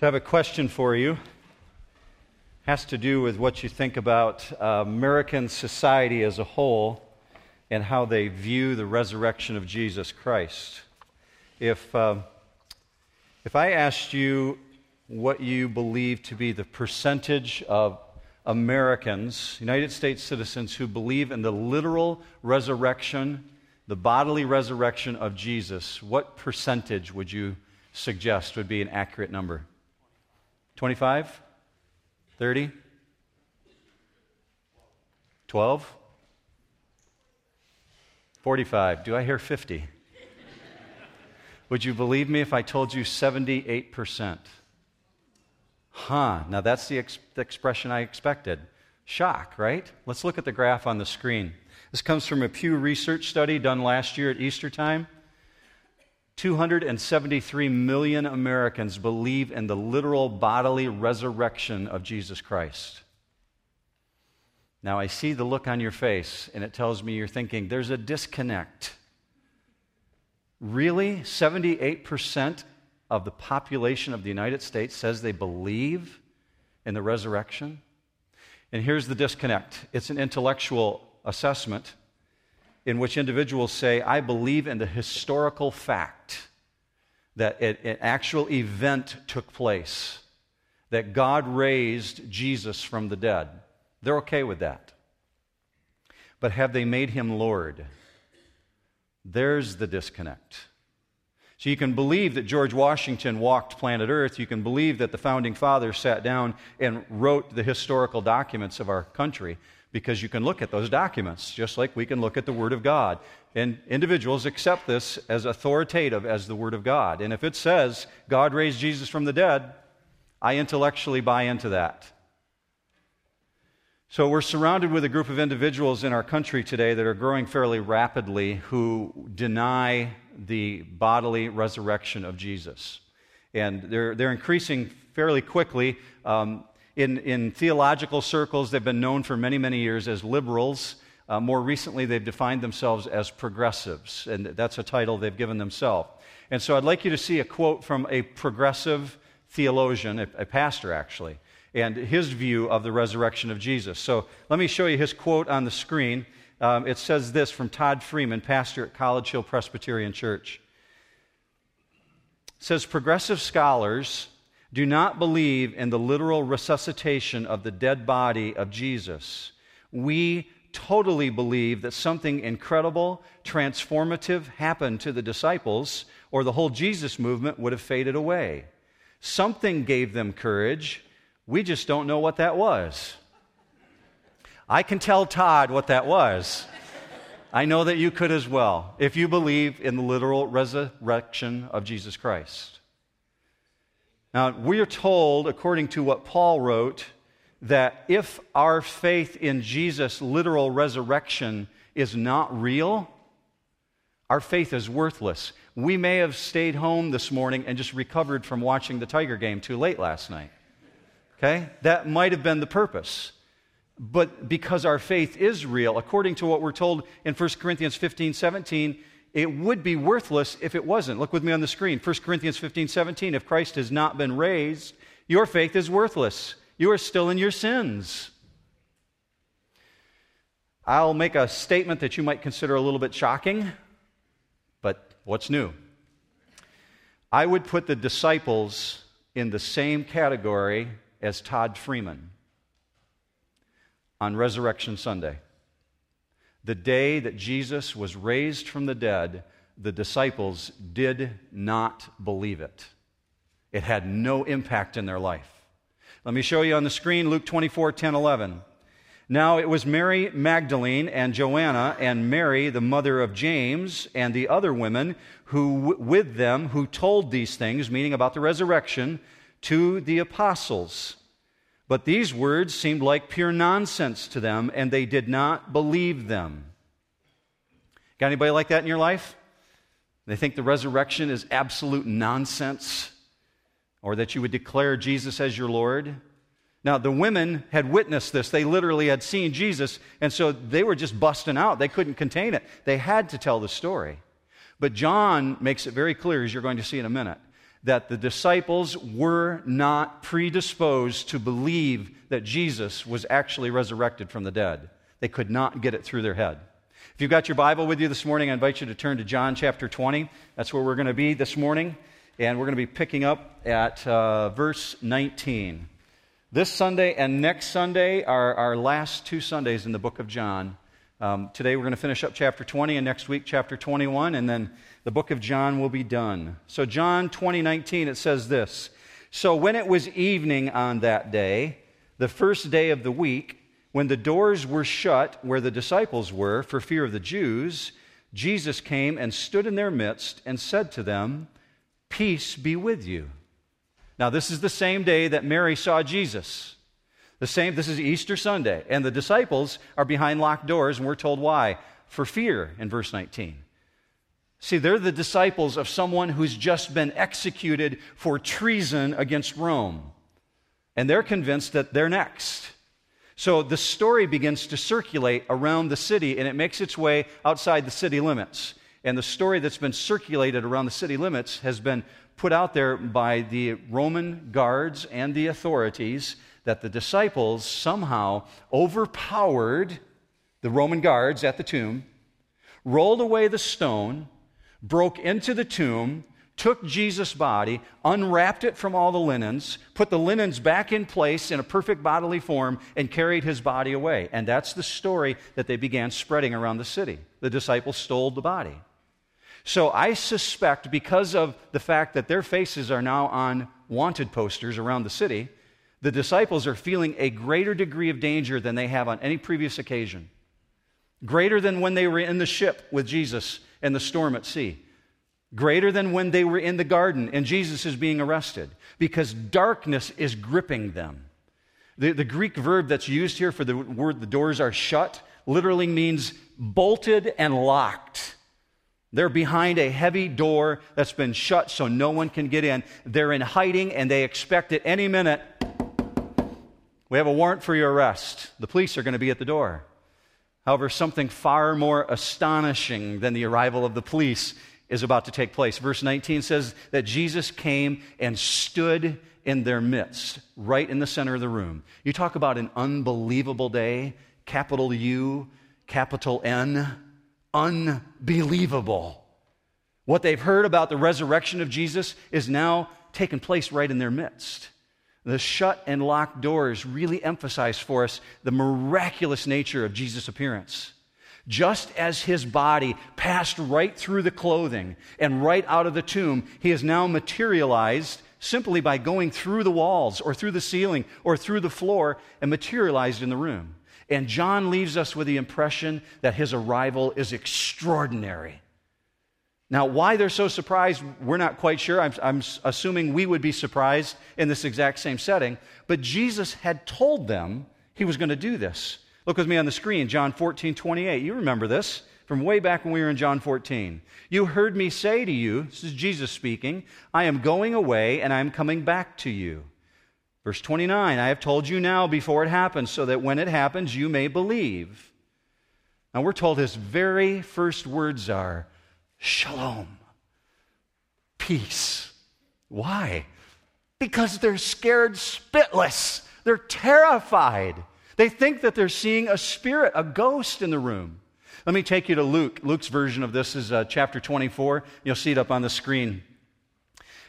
I have a question for you. It has to do with what you think about uh, American society as a whole and how they view the resurrection of Jesus Christ. If, uh, if I asked you what you believe to be the percentage of Americans, United States citizens, who believe in the literal resurrection, the bodily resurrection of Jesus, what percentage would you suggest would be an accurate number? 25? 30? 12? 45. Do I hear 50? Would you believe me if I told you 78%? Huh, now that's the, ex- the, expression I expected. Shock, right? Let's look at the graph on the screen. This comes from a Pew Research study done last year at Easter time. 273 million Americans believe in the literal bodily resurrection of Jesus Christ. Now, I see the look on your face, and it tells me you're thinking there's a disconnect. Really? 78% of the population of the United States says they believe in the resurrection? And here's the disconnect it's an intellectual assessment in which individuals say, I believe in the historical fact that an actual event took place, that God raised Jesus from the dead. They're okay with that. But have they made him Lord? There's the disconnect. So you can believe that George Washington walked planet Earth. You can believe that the founding fathers sat down and wrote the historical documents of our country because you can look at those documents just like we can look at the Word of God. And individuals accept this as authoritative as the Word of God. And if it says God raised Jesus from the dead, I intellectually buy into that. So we're surrounded with a group of individuals in our country today that are growing fairly rapidly who deny the bodily resurrection of Jesus. And they're, they're increasing fairly quickly. Um, in, in theological circles, they've been known for many, many years as liberals. Uh, more recently, they've defined themselves as progressives, and that's a title they've given themselves. And so I'd like you to see a quote from a progressive theologian, a, a pastor actually, and his view of the resurrection of Jesus. So let me show you his quote on the screen. Um, it says this from Todd Freeman, pastor at College Hill Presbyterian Church. It says, Progressive scholars do not believe in the literal resuscitation of the dead body of Jesus. We totally believe that something incredible, transformative happened to the disciples, or the whole Jesus movement would have faded away. Something gave them courage. We just don't know what that was. I can tell Todd what that was. I know that you could as well, if you believe in the literal resurrection of Jesus Christ. Now, we are told, according to what Paul wrote, that if our faith in Jesus' literal resurrection is not real, our faith is worthless. We may have stayed home this morning and just recovered from watching the Tiger game too late last night. Okay? That might have been the purpose. But because our faith is real, according to what we're told in 1 Corinthians 15 17, it would be worthless if it wasn't. Look with me on the screen 1 Corinthians 15 17. If Christ has not been raised, your faith is worthless. You are still in your sins. I'll make a statement that you might consider a little bit shocking, but what's new? I would put the disciples in the same category as Todd Freeman on Resurrection Sunday. The day that Jesus was raised from the dead, the disciples did not believe it. It had no impact in their life. Let me show you on the screen Luke 24 10 11. Now it was Mary Magdalene and Joanna and Mary, the mother of James, and the other women who with them who told these things, meaning about the resurrection, to the apostles. But these words seemed like pure nonsense to them, and they did not believe them. Got anybody like that in your life? They think the resurrection is absolute nonsense, or that you would declare Jesus as your Lord. Now, the women had witnessed this. They literally had seen Jesus, and so they were just busting out. They couldn't contain it. They had to tell the story. But John makes it very clear, as you're going to see in a minute, that the disciples were not predisposed to believe that Jesus was actually resurrected from the dead. They could not get it through their head. If you've got your Bible with you this morning, I invite you to turn to John chapter 20. That's where we're going to be this morning. And we're going to be picking up at uh, verse 19. This Sunday and next Sunday are our last two Sundays in the book of John. Um, today we're going to finish up chapter 20, and next week chapter 21, and then the book of John will be done. So, John 20, 19, it says this So, when it was evening on that day, the first day of the week, when the doors were shut where the disciples were for fear of the Jews, Jesus came and stood in their midst and said to them, Peace be with you. Now, this is the same day that Mary saw Jesus. The same, this is Easter Sunday, and the disciples are behind locked doors, and we're told why. For fear, in verse 19. See, they're the disciples of someone who's just been executed for treason against Rome. And they're convinced that they're next. So the story begins to circulate around the city, and it makes its way outside the city limits. And the story that's been circulated around the city limits has been put out there by the Roman guards and the authorities that the disciples somehow overpowered the Roman guards at the tomb, rolled away the stone, broke into the tomb, took Jesus' body, unwrapped it from all the linens, put the linens back in place in a perfect bodily form, and carried his body away. And that's the story that they began spreading around the city. The disciples stole the body. So I suspect, because of the fact that their faces are now on wanted posters around the city, the disciples are feeling a greater degree of danger than they have on any previous occasion. Greater than when they were in the ship with Jesus in the storm at sea. Greater than when they were in the garden and Jesus is being arrested. Because darkness is gripping them. The, the Greek verb that's used here for the word the doors are shut literally means bolted and locked. They're behind a heavy door that's been shut so no one can get in. They're in hiding and they expect at any minute we have a warrant for your arrest. The police are going to be at the door. However, something far more astonishing than the arrival of the police is about to take place. Verse 19 says that Jesus came and stood in their midst, right in the center of the room. You talk about an unbelievable day, capital U, capital N, unbelievable. What they've heard about the resurrection of Jesus is now taking place right in their midst. The shut and locked doors really emphasize for us the miraculous nature of Jesus' appearance. Just as his body passed right through the clothing and right out of the tomb, he is now materialized simply by going through the walls or through the ceiling or through the floor and materialized in the room. And John leaves us with the impression that his arrival is extraordinary. Now, why they're so surprised, we're not quite sure. I'm, I'm, assuming we would be surprised in this exact same setting. But Jesus had told them he was going to do this. Look with me on the screen, John 14, 28. You remember this from way back when we were in John 14. You heard me say to you, this is Jesus speaking, I am going away and I am coming back to you. Verse 29, I have told you now before it happens, so that when it happens, you may believe. Now we're told his very first words are, Shalom. Peace. Why? Because they're scared spitless. They're terrified. They think that they're seeing a spirit, a ghost in the room. Let me take you to Luke. Luke's version of this is uh, chapter 24. You'll see it up on the screen.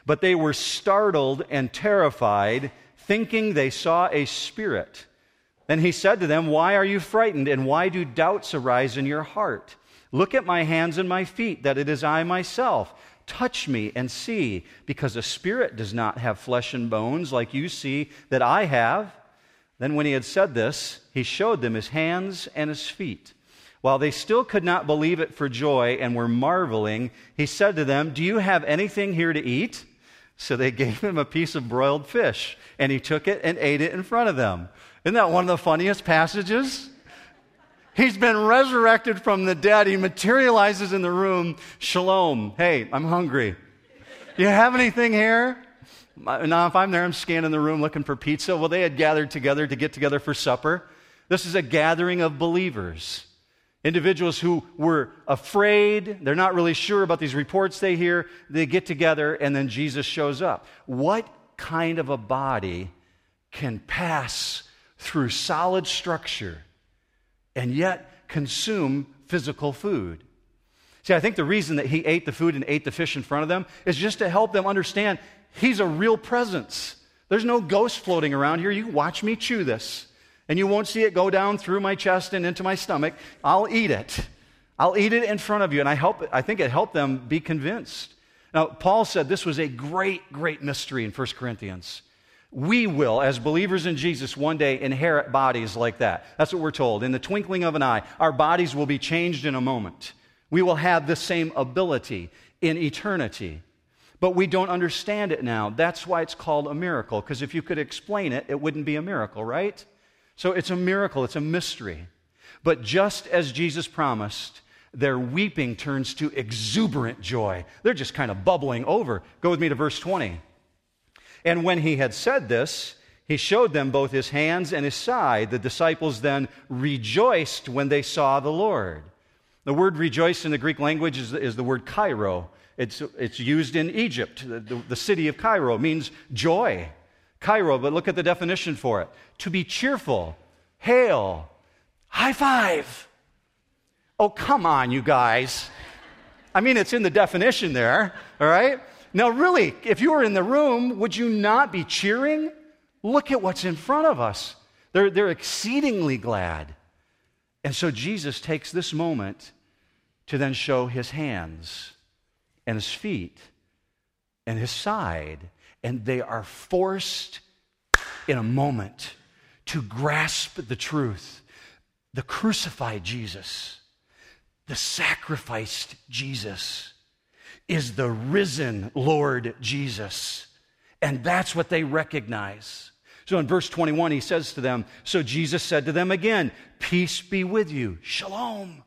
But they were startled and terrified, thinking they saw a spirit. Then he said to them, Why are you frightened, and why do doubts arise in your heart? Look at my hands and my feet, that it is I myself. Touch me and see, because a spirit does not have flesh and bones like you see that I have. Then, when he had said this, he showed them his hands and his feet. While they still could not believe it for joy and were marveling, he said to them, Do you have anything here to eat? So they gave him a piece of broiled fish, and he took it and ate it in front of them. Isn't that one of the funniest passages? He's been resurrected from the dead. He materializes in the room. Shalom. Hey, I'm hungry. You have anything here? Now, if I'm there, I'm scanning the room looking for pizza. Well, they had gathered together to get together for supper. This is a gathering of believers. Individuals who were afraid, they're not really sure about these reports they hear, they get together and then Jesus shows up. What kind of a body can pass through solid structure and yet consume physical food? See, I think the reason that he ate the food and ate the fish in front of them is just to help them understand he's a real presence. There's no ghost floating around here. You watch me chew this and you won't see it go down through my chest and into my stomach. I'll eat it. I'll eat it in front of you. And I, help, I think it helped them be convinced. Now, Paul said this was a great, great mystery in 1 Corinthians. We will, as believers in Jesus, one day inherit bodies like that. That's what we're told. In the twinkling of an eye, our bodies will be changed in a moment. We will have the same ability in eternity. But we don't understand it now. That's why it's called a miracle, because if you could explain it, it wouldn't be a miracle, right? So it's a miracle, it's a mystery. But just as Jesus promised, their weeping turns to exuberant joy. They're just kind of bubbling over. Go with me to verse 20. And when he had said this, he showed them both his hands and his side. The disciples then rejoiced when they saw the Lord. The word rejoice in the Greek language is, is the word Cairo. It's, it's used in Egypt. The, the, the city of Cairo means joy. Cairo, but look at the definition for it to be cheerful, hail, high five. Oh, come on, you guys. I mean, it's in the definition there, all right? Now, really, if you were in the room, would you not be cheering? Look at what's in front of us. They're, they're exceedingly glad. And so Jesus takes this moment to then show his hands and his feet and his side and they are forced in a moment to grasp the truth. The crucified Jesus, the sacrificed Jesus, is the risen Lord Jesus. And that's what they recognize. So in verse 21, he says to them, So Jesus said to them again, Peace be with you, shalom.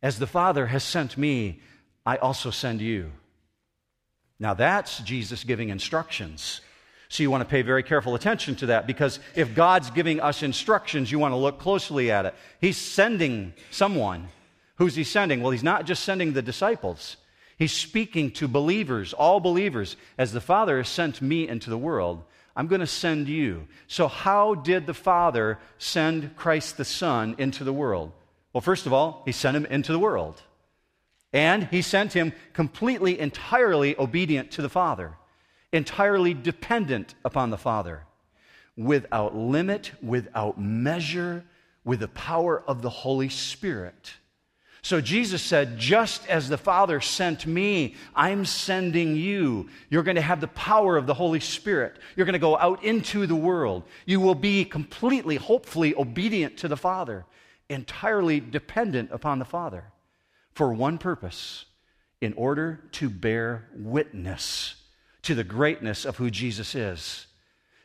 As the Father has sent me, I also send you. Now, that's Jesus giving instructions. So, you want to pay very careful attention to that because if God's giving us instructions, you want to look closely at it. He's sending someone. Who's he sending? Well, he's not just sending the disciples, he's speaking to believers, all believers. As the Father has sent me into the world, I'm going to send you. So, how did the Father send Christ the Son into the world? Well, first of all, he sent him into the world. And he sent him completely, entirely obedient to the Father, entirely dependent upon the Father, without limit, without measure, with the power of the Holy Spirit. So Jesus said, Just as the Father sent me, I'm sending you. You're going to have the power of the Holy Spirit. You're going to go out into the world. You will be completely, hopefully, obedient to the Father, entirely dependent upon the Father for one purpose in order to bear witness to the greatness of who Jesus is.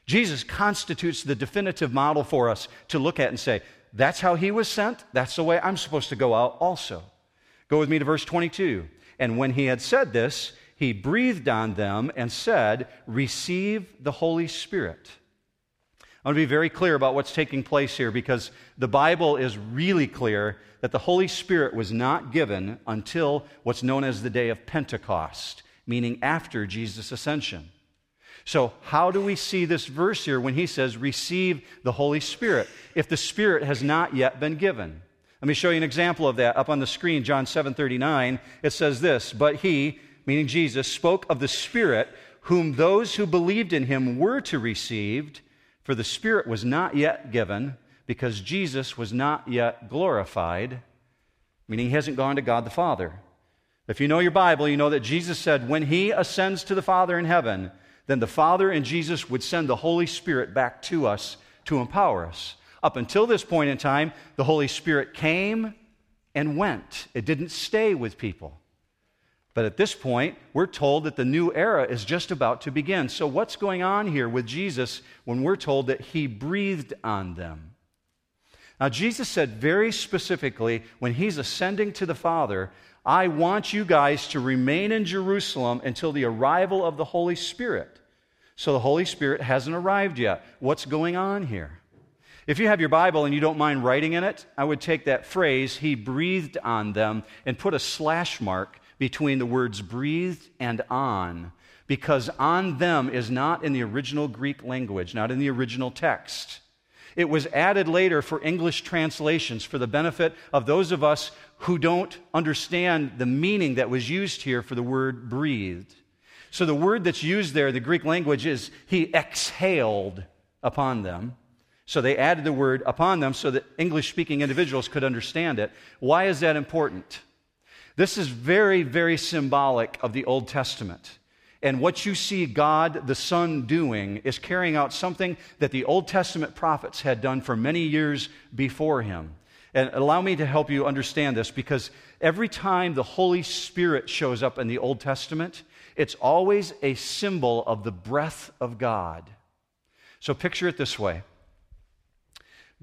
Jesus constitutes the definitive model for us to look at and say, that's how he was sent. That's the way I'm supposed to go out also. Go with me to verse 22. And when he had said this, he breathed on them and said, Receive the Holy Spirit. I want to be very clear about what's taking place here because the Bible is really clear that the Holy Spirit was not given until what's known as the day of Pentecost, meaning after Jesus' ascension. So, how do we see this verse here when he says, receive the Holy Spirit, if the Spirit has not yet been given? Let me show you an example of that up on the screen, John 7 39. It says this, But he, meaning Jesus, spoke of the Spirit, whom those who believed in him were to receive for the Spirit was not yet given because Jesus was not yet glorified, meaning he hasn't gone to God the Father. If you know your Bible, you know that Jesus said, when he ascends to the Father in heaven, then the Father and Jesus would send the Holy Spirit back to us to empower us. Up until this point in time, the Holy Spirit came and went, it didn't stay with people. But at this point, we're told that the new era is just about to begin. So, what's going on here with Jesus when we're told that he breathed on them? Now, Jesus said very specifically when he's ascending to the Father, I want you guys to remain in Jerusalem until the arrival of the Holy Spirit. So, the Holy Spirit hasn't arrived yet. What's going on here? If you have your Bible and you don't mind writing in it, I would take that phrase, he breathed on them, and put a slash mark between the words breathed and on, because on them is not in the original Greek language, not in the original text. It was added later for English translations for the benefit of those of us who don't understand the meaning that was used here for the word breathed. So the word that's used there, the Greek language, is he exhaled upon them. So they added the word upon them so that English speaking individuals could understand it. Why is that important? This is very, very symbolic of the Old Testament. And what you see God the Son doing is carrying out something that the Old Testament prophets had done for many years before him. And allow me to help you understand this because every time the Holy Spirit shows up in the Old Testament, it's always a symbol of the breath of God. So picture it this way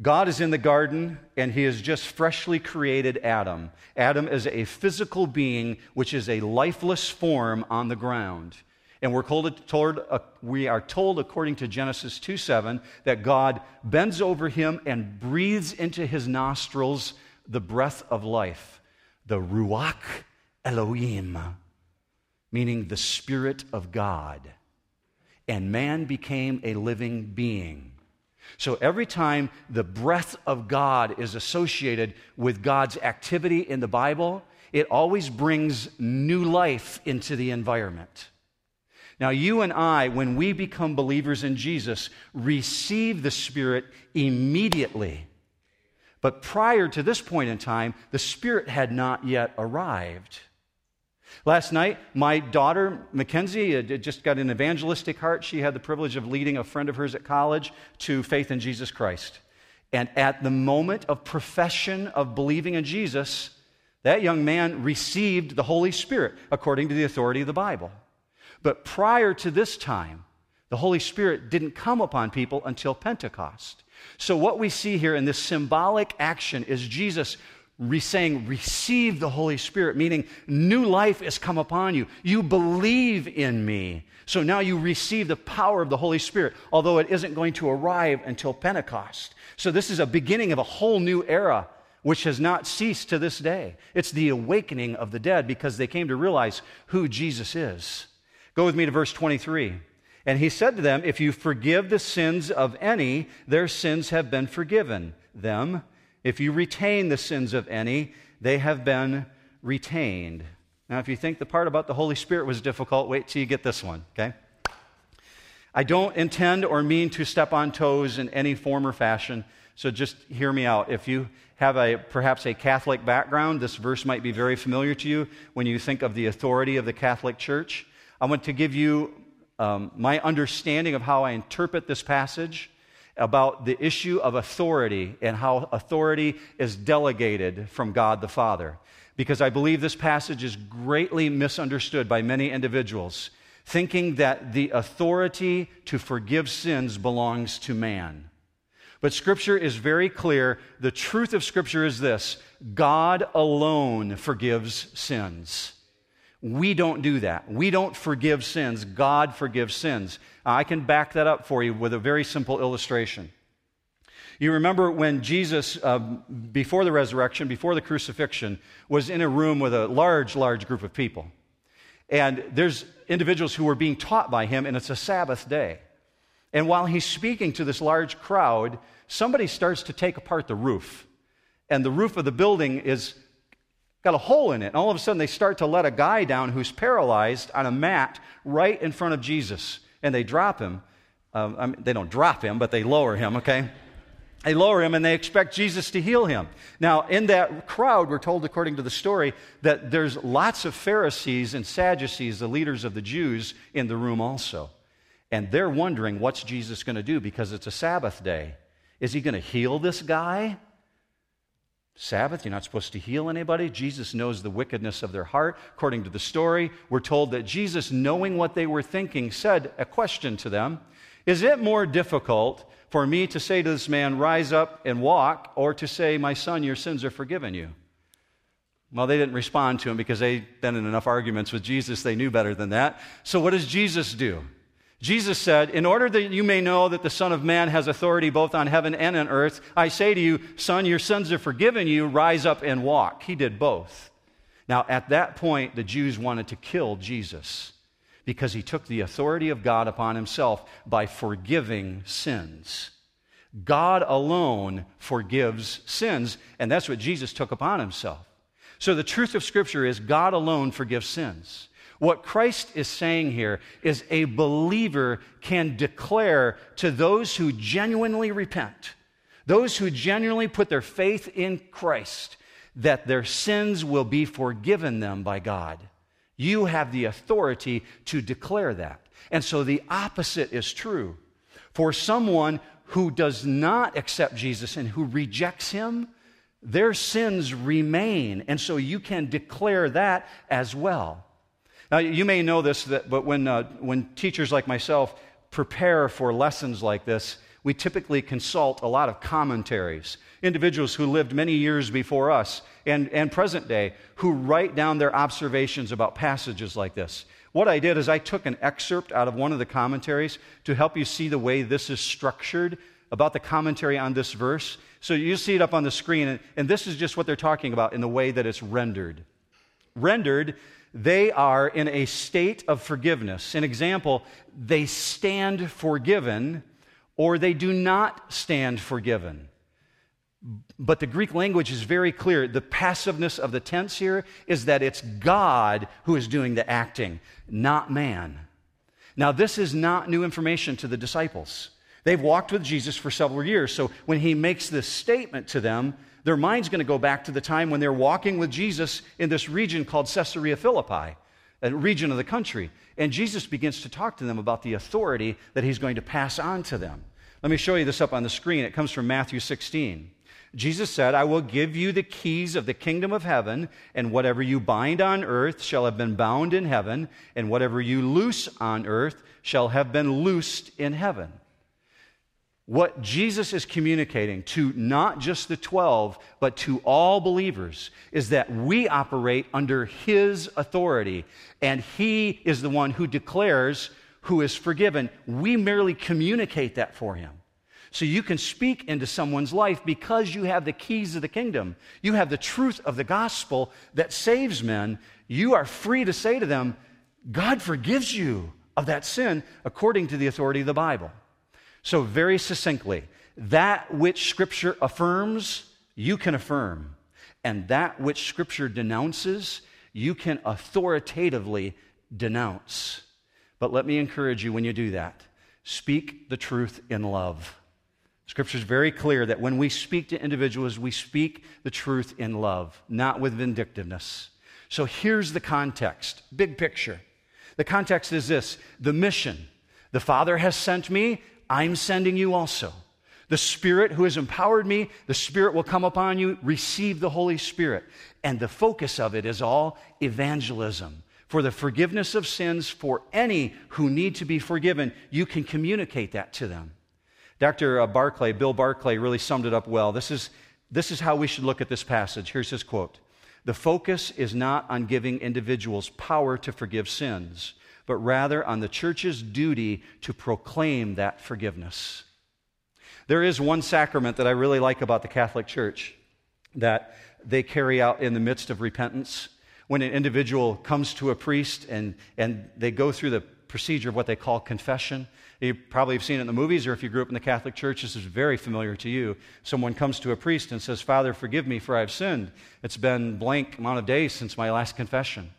God is in the garden and he has just freshly created Adam. Adam is a physical being which is a lifeless form on the ground. And we're told, told uh, we are told, according to Genesis 2 7, that God bends over him and breathes into his nostrils the breath of life, the Ruach Elohim, meaning the Spirit of God. And man became a living being. So every time the breath of God is associated with God's activity in the Bible, it always brings new life into the environment. Now, you and I, when we become believers in Jesus, receive the Spirit immediately. But prior to this point in time, the Spirit had not yet arrived. Last night, my daughter, Mackenzie, uh, just got an evangelistic heart. She had the privilege of leading a friend of hers at college to faith in Jesus Christ. And at the moment of profession of believing in Jesus, that young man received the Holy Spirit according to the authority of the Bible. But prior to this time, the Holy Spirit didn't come upon people until Pentecost. So, what we see here in this symbolic action is Jesus re- saying, Receive the Holy Spirit, meaning new life has come upon you. You believe in me. So now you receive the power of the Holy Spirit, although it isn't going to arrive until Pentecost. So, this is a beginning of a whole new era which has not ceased to this day. It's the awakening of the dead because they came to realize who Jesus is. Go with me to verse 23. And he said to them, If you forgive the sins of any, their sins have been forgiven them. If you retain the sins of any, they have been retained. Now, if you think the part about the Holy Spirit was difficult, wait till you get this one, okay? I don't intend or mean to step on toes in any form or fashion, so just hear me out. If you have a perhaps a Catholic background, this verse might be very familiar to you when you think of the authority of the Catholic Church. I want to give you um, my understanding of how I interpret this passage about the issue of authority and how authority is delegated from God the Father. Because I believe this passage is greatly misunderstood by many individuals, thinking that the authority to forgive sins belongs to man. But Scripture is very clear. The truth of Scripture is this God alone forgives sins. We don't do that. We don't forgive sins. God forgives sins. I can back that up for you with a very simple illustration. You remember when Jesus, uh, before the resurrection, before the crucifixion, was in a room with a large, large group of people. And there's individuals who were being taught by him, and it's a Sabbath day. And while he's speaking to this large crowd, somebody starts to take apart the roof. And the roof of the building is got a hole in it. And all of a sudden, they start to let a guy down who's paralyzed on a mat right in front of Jesus. And they drop him. Um, I mean, they don't drop him, but they lower him, okay? They lower him and they expect Jesus to heal him. Now, in that crowd, we're told, according to the story, that there's lots of Pharisees and Sadducees, the leaders of the Jews, in the room also. And they're wondering what's Jesus going to do because it's a Sabbath day. Is he going to heal this guy? Sabbath, you're not supposed to heal anybody. Jesus knows the wickedness of their heart. According to the story, we're told that Jesus, knowing what they were thinking, said a question to them Is it more difficult for me to say to this man, Rise up and walk, or to say, My son, your sins are forgiven you? Well, they didn't respond to him because they'd been in enough arguments with Jesus. They knew better than that. So, what does Jesus do? Jesus said, In order that you may know that the Son of Man has authority both on heaven and on earth, I say to you, Son, your sins are forgiven you, rise up and walk. He did both. Now, at that point, the Jews wanted to kill Jesus because he took the authority of God upon himself by forgiving sins. God alone forgives sins, and that's what Jesus took upon himself. So the truth of Scripture is God alone forgives sins. What Christ is saying here is a believer can declare to those who genuinely repent, those who genuinely put their faith in Christ, that their sins will be forgiven them by God. You have the authority to declare that. And so the opposite is true. For someone who does not accept Jesus and who rejects him, their sins remain. And so you can declare that as well. Now, you may know this, that, but when, uh, when teachers like myself prepare for lessons like this, we typically consult a lot of commentaries, individuals who lived many years before us and, and present day who write down their observations about passages like this. What I did is I took an excerpt out of one of the commentaries to help you see the way this is structured about the commentary on this verse. So you see it up on the screen, and, and this is just what they're talking about in the way that it's rendered. Rendered they are in a state of forgiveness. An example, they stand forgiven or they do not stand forgiven. But the Greek language is very clear. The passiveness of the tense here is that it's God who is doing the acting, not man. Now, this is not new information to the disciples. They've walked with Jesus for several years. So when he makes this statement to them, their mind's going to go back to the time when they're walking with Jesus in this region called Caesarea Philippi, a region of the country. And Jesus begins to talk to them about the authority that he's going to pass on to them. Let me show you this up on the screen. It comes from Matthew 16. Jesus said, I will give you the keys of the kingdom of heaven, and whatever you bind on earth shall have been bound in heaven, and whatever you loose on earth shall have been loosed in heaven. What Jesus is communicating to not just the 12, but to all believers is that we operate under His authority, and He is the one who declares who is forgiven. We merely communicate that for Him. So you can speak into someone's life because you have the keys of the kingdom. You have the truth of the gospel that saves men. You are free to say to them, God forgives you of that sin according to the authority of the Bible. So, very succinctly, that which Scripture affirms, you can affirm. And that which Scripture denounces, you can authoritatively denounce. But let me encourage you when you do that speak the truth in love. Scripture is very clear that when we speak to individuals, we speak the truth in love, not with vindictiveness. So here's the context, big picture. The context is this the mission. The Father has sent me, I'm sending you also. The Spirit who has empowered me, the Spirit will come upon you. Receive the Holy Spirit. And the focus of it is all evangelism. For the forgiveness of sins for any who need to be forgiven, you can communicate that to them. Dr. Uh, Barclay, Bill Barclay, really summed it up well. This is, this is how we should look at this passage. Here's his quote The focus is not on giving individuals power to forgive sins but rather on the church's duty to proclaim that forgiveness. There is one sacrament that I really like about the Catholic Church that they carry out in the midst of repentance. When an individual comes to a priest and, and they go through the procedure of what they call confession, you probably have seen it in the movies, or if you grew up in the Catholic Church, this is very familiar to you. Someone comes to a priest and says, Father, forgive me, for I have sinned. It's been blank amount of days since my last confession.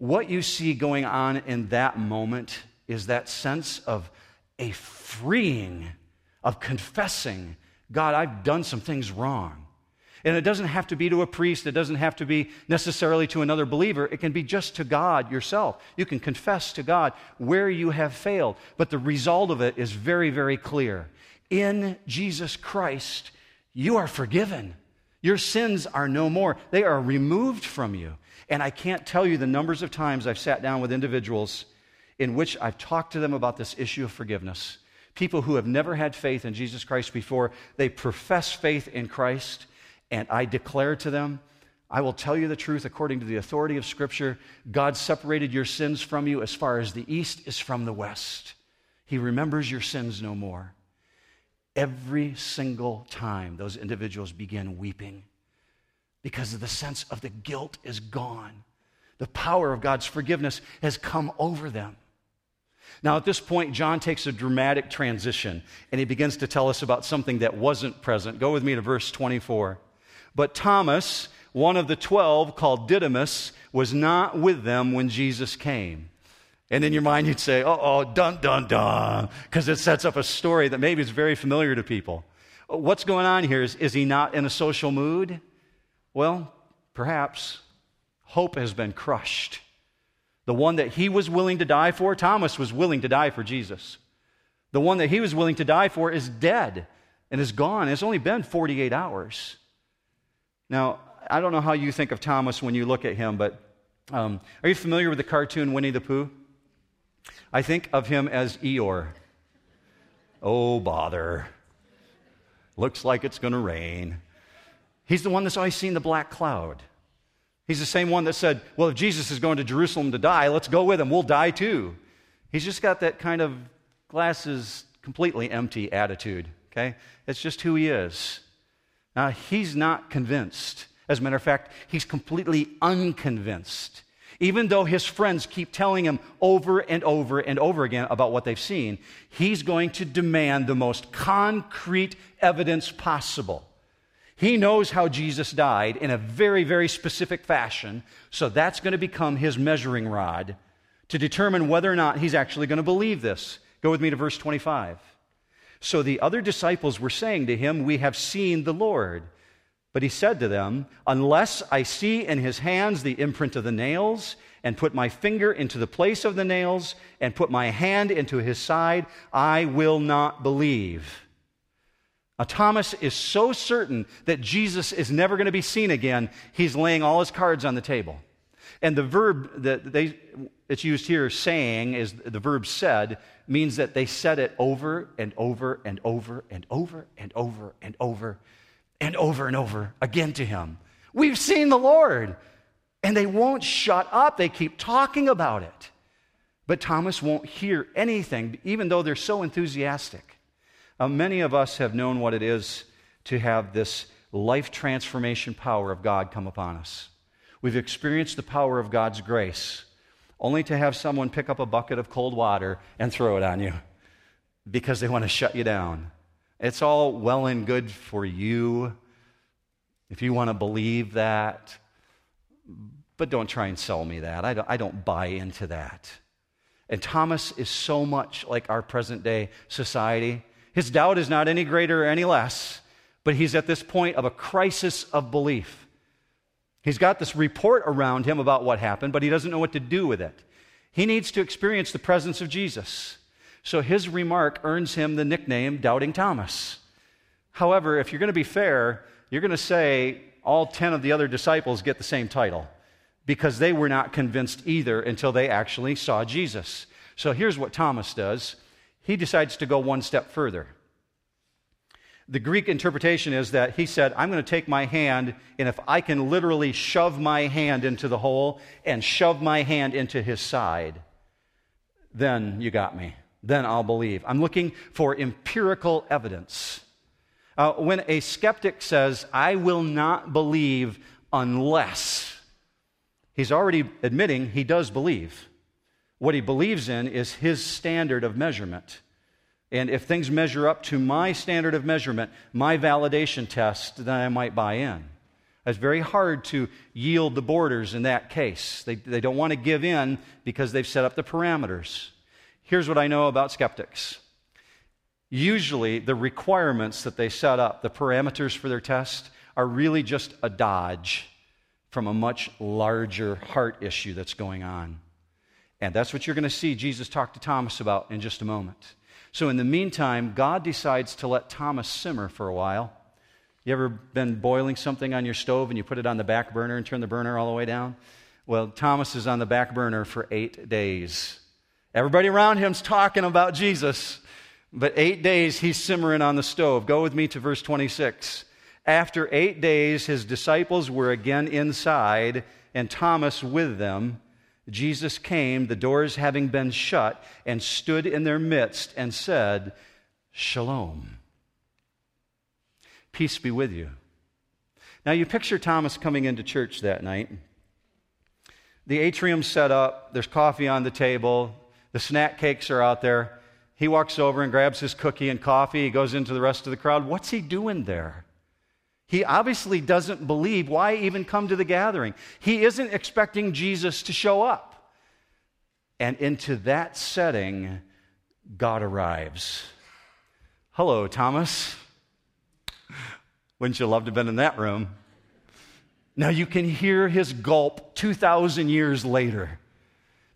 What you see going on in that moment is that sense of a freeing, of confessing, God, I've done some things wrong. And it doesn't have to be to a priest, it doesn't have to be necessarily to another believer. It can be just to God yourself. You can confess to God where you have failed. But the result of it is very, very clear. In Jesus Christ, you are forgiven. Your sins are no more, they are removed from you. And I can't tell you the numbers of times I've sat down with individuals in which I've talked to them about this issue of forgiveness. People who have never had faith in Jesus Christ before, they profess faith in Christ, and I declare to them, I will tell you the truth according to the authority of Scripture. God separated your sins from you as far as the east is from the west. He remembers your sins no more. Every single time those individuals begin weeping because the sense of the guilt is gone. The power of God's forgiveness has come over them. Now, at this point, John takes a dramatic transition and he begins to tell us about something that wasn't present. Go with me to verse 24. But Thomas, one of the twelve, called Didymus, was not with them when Jesus came. And in your mind, you'd say, oh, oh, dun, dun, dun, because it sets up a story that maybe is very familiar to people. What's going on here? Is, is he not in a social mood? Well, perhaps hope has been crushed. The one that he was willing to die for, Thomas was willing to die for Jesus. The one that he was willing to die for is dead and is gone. It's only been 48 hours. Now, I don't know how you think of Thomas when you look at him, but um, are you familiar with the cartoon Winnie the Pooh? I think of him as Eeyore. Oh, bother. Looks like it's going to rain. He's the one that's always seen the black cloud. He's the same one that said, Well, if Jesus is going to Jerusalem to die, let's go with him. We'll die too. He's just got that kind of glasses completely empty attitude, okay? It's just who he is. Now, he's not convinced. As a matter of fact, he's completely unconvinced. Even though his friends keep telling him over and over and over again about what they've seen, he's going to demand the most concrete evidence possible. He knows how Jesus died in a very, very specific fashion, so that's going to become his measuring rod to determine whether or not he's actually going to believe this. Go with me to verse 25. So the other disciples were saying to him, We have seen the Lord. But he said to them, Unless I see in his hands the imprint of the nails, and put my finger into the place of the nails, and put my hand into his side, I will not believe. Now, Thomas is so certain that Jesus is never going to be seen again, he's laying all his cards on the table. And the verb that they, it's used here, saying, is the verb said, means that they said it over and over and over and over and over and over and over and over again to him. We've seen the Lord. And they won't shut up. They keep talking about it. But Thomas won't hear anything, even though they're so enthusiastic. Uh, many of us have known what it is to have this life transformation power of God come upon us. We've experienced the power of God's grace, only to have someone pick up a bucket of cold water and throw it on you because they want to shut you down. It's all well and good for you if you want to believe that, but don't try and sell me that. I don't, I don't buy into that. And Thomas is so much like our present day society. His doubt is not any greater or any less, but he's at this point of a crisis of belief. He's got this report around him about what happened, but he doesn't know what to do with it. He needs to experience the presence of Jesus. So his remark earns him the nickname Doubting Thomas. However, if you're going to be fair, you're going to say all 10 of the other disciples get the same title because they were not convinced either until they actually saw Jesus. So here's what Thomas does he decides to go one step further. The Greek interpretation is that he said, I'm going to take my hand, and if I can literally shove my hand into the hole and shove my hand into his side, then you got me. Then I'll believe. I'm looking for empirical evidence. Uh, when a skeptic says, I will not believe unless, he's already admitting he does believe. What he believes in is his standard of measurement. And if things measure up to my standard of measurement, my validation test, then I might buy in. It's very hard to yield the borders in that case. They, they don't want to give in because they've set up the parameters. Here's what I know about skeptics. Usually, the requirements that they set up, the parameters for their test, are really just a dodge from a much larger heart issue that's going on. And that's what you're going to see Jesus talk to Thomas about in just a moment. So, in the meantime, God decides to let Thomas simmer for a while. You ever been boiling something on your stove and you put it on the back burner and turn the burner all the way down? Well, Thomas is on the back burner for eight days. Everybody around him's talking about Jesus, but eight days he's simmering on the stove. Go with me to verse 26. After eight days, his disciples were again inside, and Thomas with them. Jesus came, the doors having been shut, and stood in their midst and said, Shalom. Peace be with you. Now, you picture Thomas coming into church that night. The atrium's set up, there's coffee on the table, the snack cakes are out there. He walks over and grabs his cookie and coffee. He goes into the rest of the crowd. What's he doing there? He obviously doesn't believe. Why even come to the gathering? He isn't expecting Jesus to show up. And into that setting, God arrives. Hello, Thomas. Wouldn't you love to have been in that room? Now you can hear his gulp 2,000 years later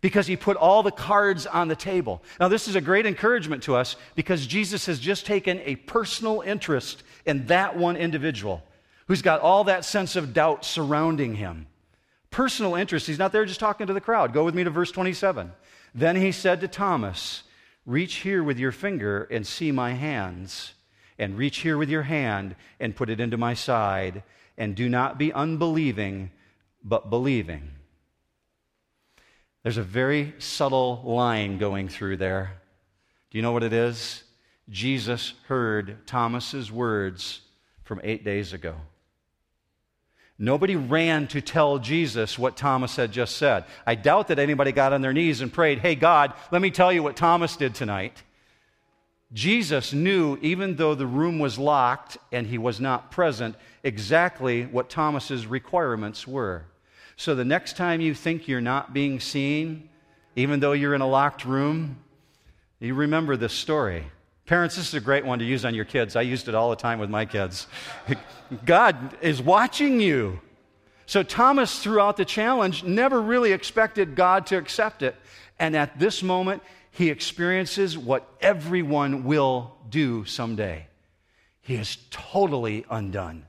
because he put all the cards on the table. Now, this is a great encouragement to us because Jesus has just taken a personal interest in that one individual who's got all that sense of doubt surrounding him. Personal interest. He's not there just talking to the crowd. Go with me to verse 27. Then he said to Thomas, Reach here with your finger and see my hands, and reach here with your hand and put it into my side, and do not be unbelieving, but believing. There's a very subtle line going through there. Do you know what it is? Jesus heard Thomas's words from 8 days ago. Nobody ran to tell Jesus what Thomas had just said. I doubt that anybody got on their knees and prayed, Hey, God, let me tell you what Thomas did tonight. Jesus knew, even though the room was locked and he was not present, exactly what Thomas's requirements were. So the next time you think you're not being seen, even though you're in a locked room, you remember this story. Parents, this is a great one to use on your kids. I used it all the time with my kids. God is watching you. So Thomas, throughout the challenge, never really expected God to accept it. And at this moment, he experiences what everyone will do someday. He is totally undone.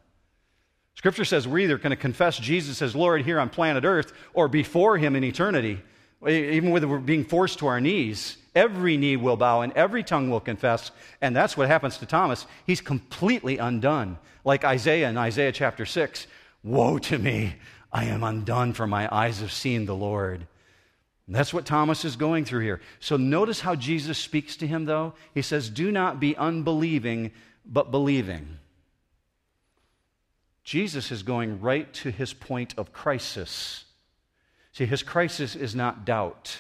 Scripture says we're either going to confess Jesus as Lord here on planet Earth or before Him in eternity, even with being forced to our knees. Every knee will bow and every tongue will confess. And that's what happens to Thomas. He's completely undone. Like Isaiah in Isaiah chapter 6 Woe to me! I am undone, for my eyes have seen the Lord. And that's what Thomas is going through here. So notice how Jesus speaks to him, though. He says, Do not be unbelieving, but believing. Jesus is going right to his point of crisis. See, his crisis is not doubt,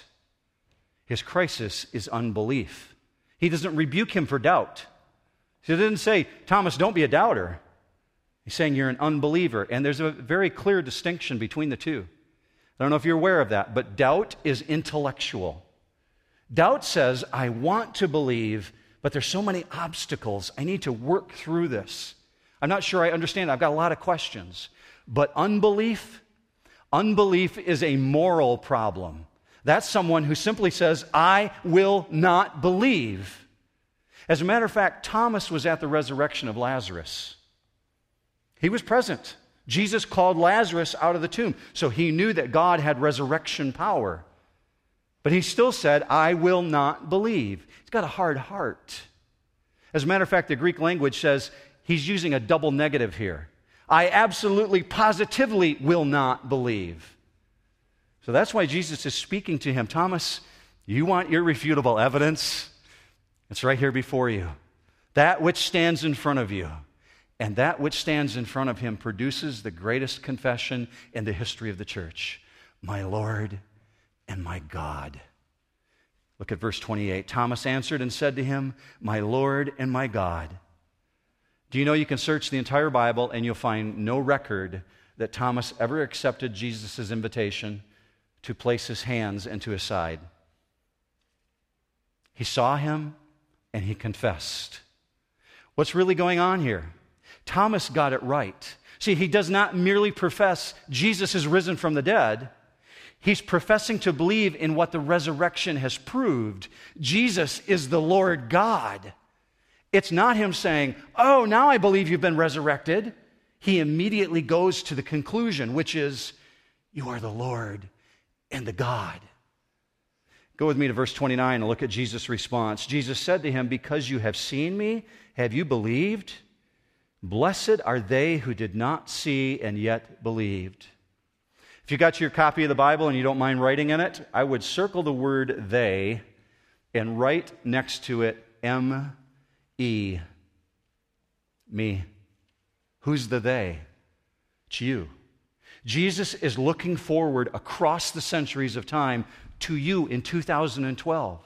his crisis is unbelief. He doesn't rebuke him for doubt. He didn't say, Thomas, don't be a doubter. He's saying you're an unbeliever. And there's a very clear distinction between the two. I don't know if you're aware of that, but doubt is intellectual. Doubt says, I want to believe, but there's so many obstacles. I need to work through this. I'm not sure I understand. I've got a lot of questions. But unbelief, unbelief is a moral problem. That's someone who simply says, I will not believe. As a matter of fact, Thomas was at the resurrection of Lazarus. He was present. Jesus called Lazarus out of the tomb, so he knew that God had resurrection power. But he still said, I will not believe. He's got a hard heart. As a matter of fact, the Greek language says he's using a double negative here. I absolutely, positively will not believe. So that's why Jesus is speaking to him. Thomas, you want irrefutable evidence? It's right here before you. That which stands in front of you. And that which stands in front of him produces the greatest confession in the history of the church My Lord and my God. Look at verse 28. Thomas answered and said to him, My Lord and my God. Do you know you can search the entire Bible and you'll find no record that Thomas ever accepted Jesus' invitation to place his hands into his side? He saw him and he confessed. What's really going on here? Thomas got it right. See, he does not merely profess Jesus is risen from the dead. He's professing to believe in what the resurrection has proved. Jesus is the Lord God. It's not him saying, Oh, now I believe you've been resurrected. He immediately goes to the conclusion, which is, You are the Lord and the God. Go with me to verse 29 and look at Jesus' response. Jesus said to him, Because you have seen me, have you believed? Blessed are they who did not see and yet believed. If you got your copy of the Bible and you don't mind writing in it, I would circle the word they and write next to it M E. Me. Who's the they? It's you. Jesus is looking forward across the centuries of time to you in 2012.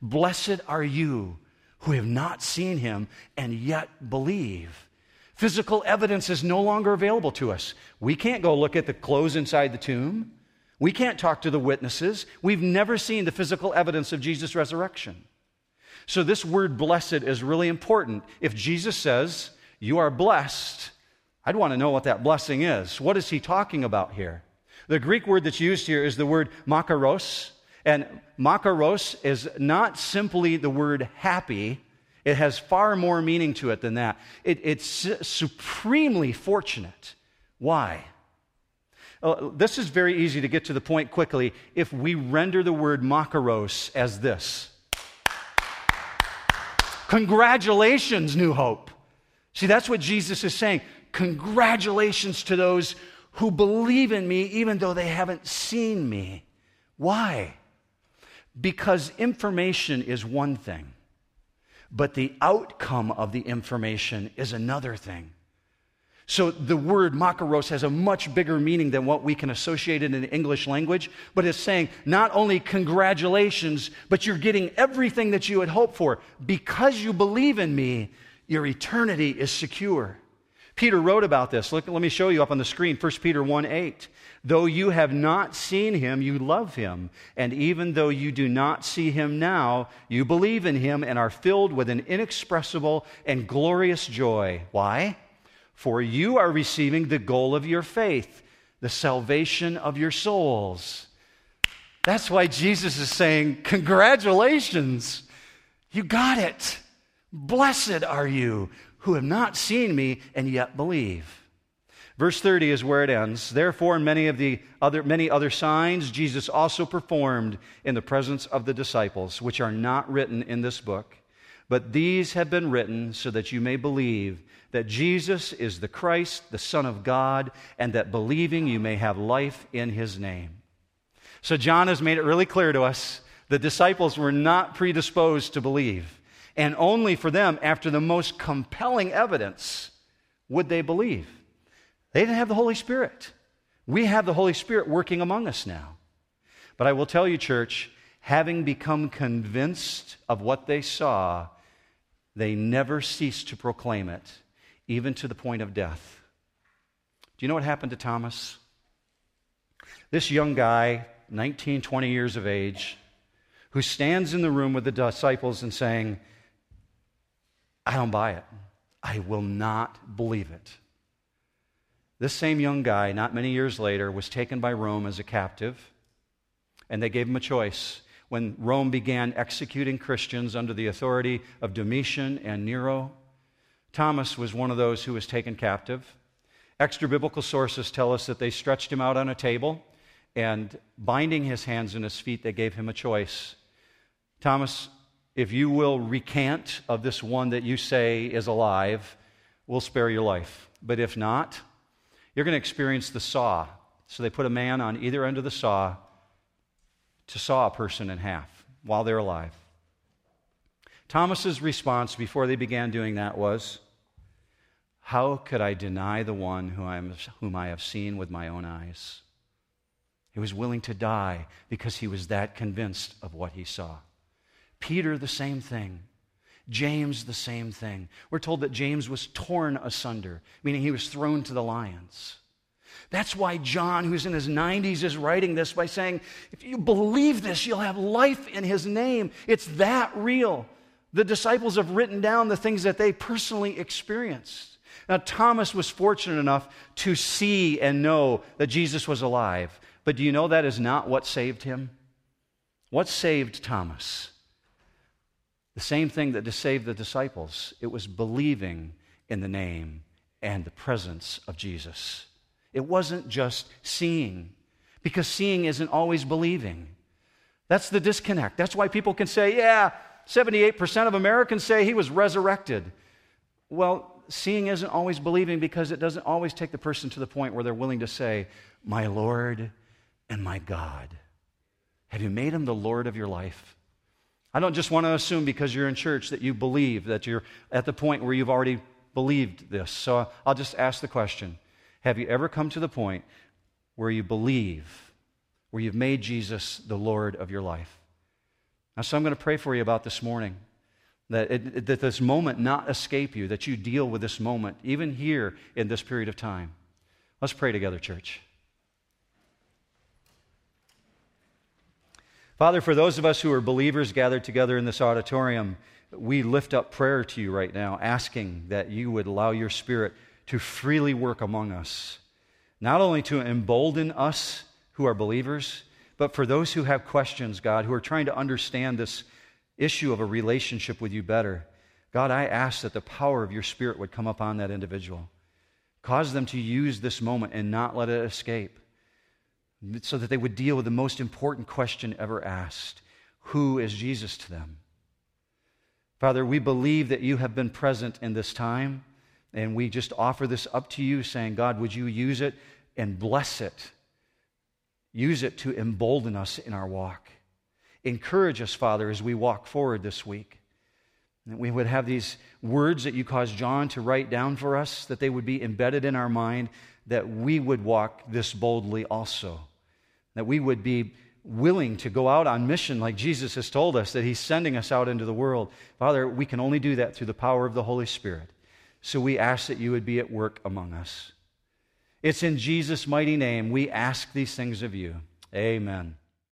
Blessed are you who have not seen him and yet believe. Physical evidence is no longer available to us. We can't go look at the clothes inside the tomb. We can't talk to the witnesses. We've never seen the physical evidence of Jesus' resurrection. So, this word blessed is really important. If Jesus says, You are blessed, I'd want to know what that blessing is. What is he talking about here? The Greek word that's used here is the word makarios. And makarios is not simply the word happy, it has far more meaning to it than that. It, it's supremely fortunate. Why? This is very easy to get to the point quickly if we render the word makarios as this Congratulations, New Hope. See, that's what Jesus is saying. Congratulations to those who believe in me, even though they haven't seen me. Why? Because information is one thing, but the outcome of the information is another thing. So the word makarios has a much bigger meaning than what we can associate it in the English language, but it's saying not only congratulations, but you're getting everything that you had hoped for. Because you believe in me, your eternity is secure. Peter wrote about this. Look, let me show you up on the screen 1 Peter 1 8. Though you have not seen him, you love him. And even though you do not see him now, you believe in him and are filled with an inexpressible and glorious joy. Why? For you are receiving the goal of your faith, the salvation of your souls. That's why Jesus is saying, Congratulations, you got it. Blessed are you who have not seen me and yet believe. Verse 30 is where it ends. Therefore, many of the other many other signs Jesus also performed in the presence of the disciples, which are not written in this book, but these have been written so that you may believe that Jesus is the Christ, the Son of God, and that believing you may have life in his name. So, John has made it really clear to us the disciples were not predisposed to believe. And only for them, after the most compelling evidence, would they believe. They didn't have the Holy Spirit. We have the Holy Spirit working among us now. But I will tell you, church, having become convinced of what they saw, they never ceased to proclaim it even to the point of death. Do you know what happened to Thomas? This young guy, 19, 20 years of age, who stands in the room with the disciples and saying, I don't buy it. I will not believe it. This same young guy, not many years later, was taken by Rome as a captive, and they gave him a choice. When Rome began executing Christians under the authority of Domitian and Nero, Thomas was one of those who was taken captive. Extra biblical sources tell us that they stretched him out on a table and binding his hands and his feet, they gave him a choice. Thomas, if you will recant of this one that you say is alive, we'll spare your life. But if not, you're going to experience the saw. So they put a man on either end of the saw to saw a person in half while they're alive. Thomas's response before they began doing that was, How could I deny the one whom I, am, whom I have seen with my own eyes? He was willing to die because he was that convinced of what he saw. Peter, the same thing. James, the same thing. We're told that James was torn asunder, meaning he was thrown to the lions. That's why John, who's in his 90s, is writing this by saying, If you believe this, you'll have life in his name. It's that real. The disciples have written down the things that they personally experienced. Now, Thomas was fortunate enough to see and know that Jesus was alive. But do you know that is not what saved him? What saved Thomas? The same thing that saved the disciples it was believing in the name and the presence of Jesus. It wasn't just seeing, because seeing isn't always believing. That's the disconnect. That's why people can say, yeah, 78% of Americans say he was resurrected. Well, seeing isn't always believing because it doesn't always take the person to the point where they're willing to say, My Lord and my God? Have you made him the Lord of your life? I don't just want to assume because you're in church that you believe, that you're at the point where you've already believed this. So I'll just ask the question Have you ever come to the point where you believe, where you've made Jesus the Lord of your life? Now, so I'm going to pray for you about this morning. That, it, that this moment not escape you, that you deal with this moment, even here in this period of time. Let's pray together, church. Father, for those of us who are believers gathered together in this auditorium, we lift up prayer to you right now, asking that you would allow your Spirit to freely work among us, not only to embolden us who are believers, but for those who have questions, God, who are trying to understand this issue of a relationship with you better. God, I ask that the power of your Spirit would come upon that individual. Cause them to use this moment and not let it escape so that they would deal with the most important question ever asked Who is Jesus to them? Father, we believe that you have been present in this time, and we just offer this up to you, saying, God, would you use it and bless it? Use it to embolden us in our walk. Encourage us, Father, as we walk forward this week. That we would have these words that you caused John to write down for us, that they would be embedded in our mind, that we would walk this boldly also that we would be willing to go out on mission like Jesus has told us that He's sending us out into the world. Father, we can only do that through the power of the Holy Spirit. So we ask that you would be at work among us. It's in Jesus' mighty name we ask these things of you. Amen.